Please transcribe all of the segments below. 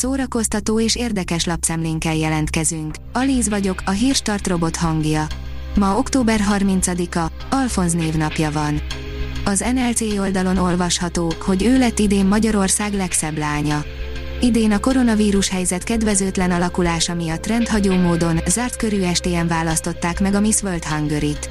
szórakoztató és érdekes lapszemlénkkel jelentkezünk. Alíz vagyok, a hírstart robot hangja. Ma október 30-a, Alfonz névnapja van. Az NLC oldalon olvasható, hogy ő lett idén Magyarország legszebb lánya. Idén a koronavírus helyzet kedvezőtlen alakulása miatt rendhagyó módon zárt körű estén választották meg a Miss World Hungary-t.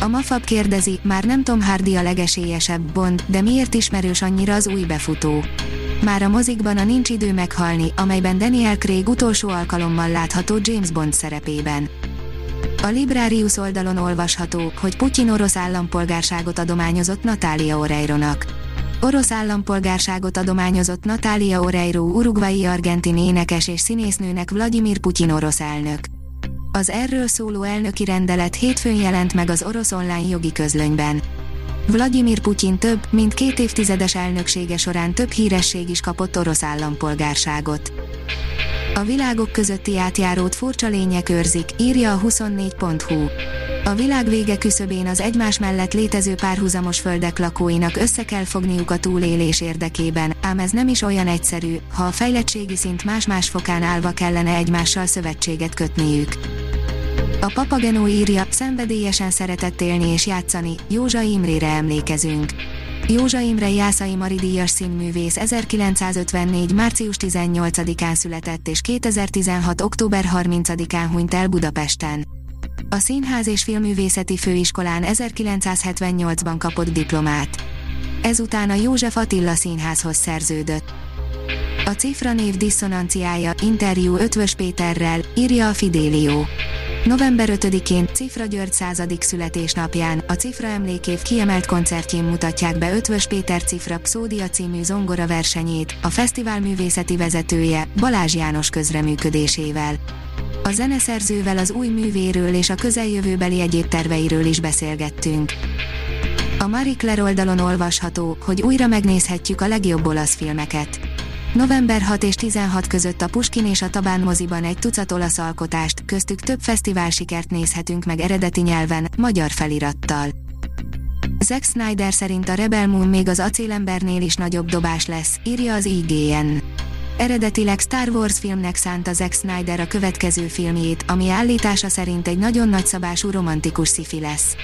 A Mafab kérdezi, már nem Tom Hardy a legesélyesebb Bond, de miért ismerős annyira az új befutó? Már a mozikban a Nincs idő meghalni, amelyben Daniel Craig utolsó alkalommal látható James Bond szerepében. A Librarius oldalon olvasható, hogy Putyin orosz állampolgárságot adományozott Natália Oreironak. Orosz állampolgárságot adományozott Natália Oreiro urugvai argentin énekes és színésznőnek Vladimir Putyin orosz elnök. Az erről szóló elnöki rendelet hétfőn jelent meg az orosz online jogi közlönyben. Vladimir Putyin több, mint két évtizedes elnöksége során több híresség is kapott orosz állampolgárságot. A világok közötti átjárót furcsa lények őrzik, írja a 24.hu. A világ vége küszöbén az egymás mellett létező párhuzamos földek lakóinak össze kell fogniuk a túlélés érdekében, ám ez nem is olyan egyszerű, ha a fejlettségi szint más-más fokán állva kellene egymással szövetséget kötniük. A Papagenó írja, szenvedélyesen szeretett élni és játszani, Józsa Imrére emlékezünk. Józsa Imre Jászai Mari díjas színművész 1954. március 18-án született és 2016. október 30-án hunyt el Budapesten. A Színház és Filmművészeti Főiskolán 1978-ban kapott diplomát. Ezután a József Attila Színházhoz szerződött. A cifra név diszonanciája, interjú Ötvös Péterrel, írja a Fidélió. November 5-én, Cifra György századik születésnapján, a Cifra emlékév kiemelt koncertjén mutatják be Ötvös Péter Cifra Pszódia című zongora versenyét, a fesztivál művészeti vezetője, Balázs János közreműködésével. A zeneszerzővel az új művéről és a közeljövőbeli egyéb terveiről is beszélgettünk. A Marie Claire oldalon olvasható, hogy újra megnézhetjük a legjobb olasz filmeket. November 6 és 16 között a Puskin és a Tabán moziban egy tucat olasz alkotást, köztük több fesztivál sikert nézhetünk meg eredeti nyelven, magyar felirattal. Zack Snyder szerint a Rebel Moon még az acélembernél is nagyobb dobás lesz, írja az IGN. Eredetileg Star Wars filmnek szánta Zack Snyder a következő filmjét, ami állítása szerint egy nagyon nagyszabású romantikus sci lesz.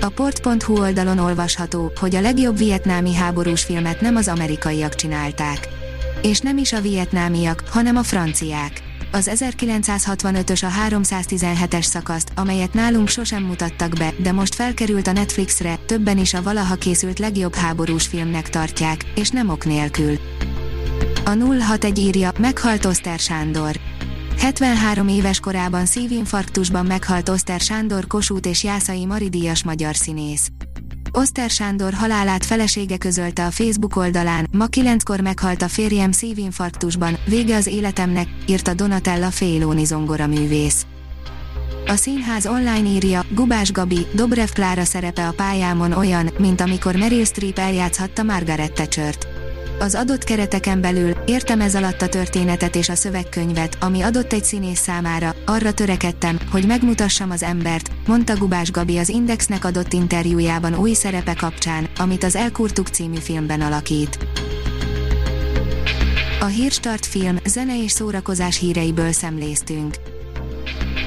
A port.hu oldalon olvasható, hogy a legjobb vietnámi háborús filmet nem az amerikaiak csinálták. És nem is a vietnámiak, hanem a franciák. Az 1965-ös a 317-es szakaszt, amelyet nálunk sosem mutattak be, de most felkerült a Netflixre, többen is a valaha készült legjobb háborús filmnek tartják, és nem ok nélkül. A 061 írja, meghalt Oszter Sándor. 73 éves korában szívinfarktusban meghalt Oszter Sándor Kossuth és Jászai Maridíjas magyar színész. Oszter Sándor halálát felesége közölte a Facebook oldalán, ma kilenckor meghalt a férjem szívinfarktusban, vége az életemnek, írta Donatella Félóni zongoraművész. A színház online írja, Gubás Gabi, Dobrev Klára szerepe a pályámon olyan, mint amikor Meryl Streep eljátszhatta Margaret Thatchert. Az adott kereteken belül, értem ez alatt a történetet és a szövegkönyvet, ami adott egy színész számára, arra törekedtem, hogy megmutassam az embert, mondta Gubás Gabi az Indexnek adott interjújában új szerepe kapcsán, amit az Elkurtuk című filmben alakít. A Hírstart film, zene és szórakozás híreiből szemléztünk.